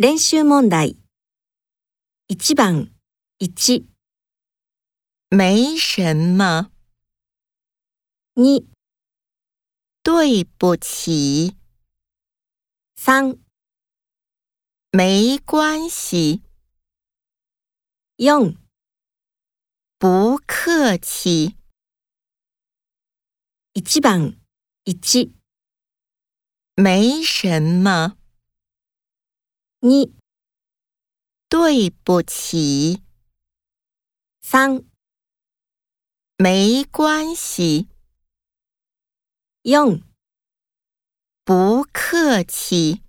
练习问题。一、番一，没什么。二，对不起。三，没关系。用不客气。一、番一，没什么。二，对不起。三，没关系。用，不客气。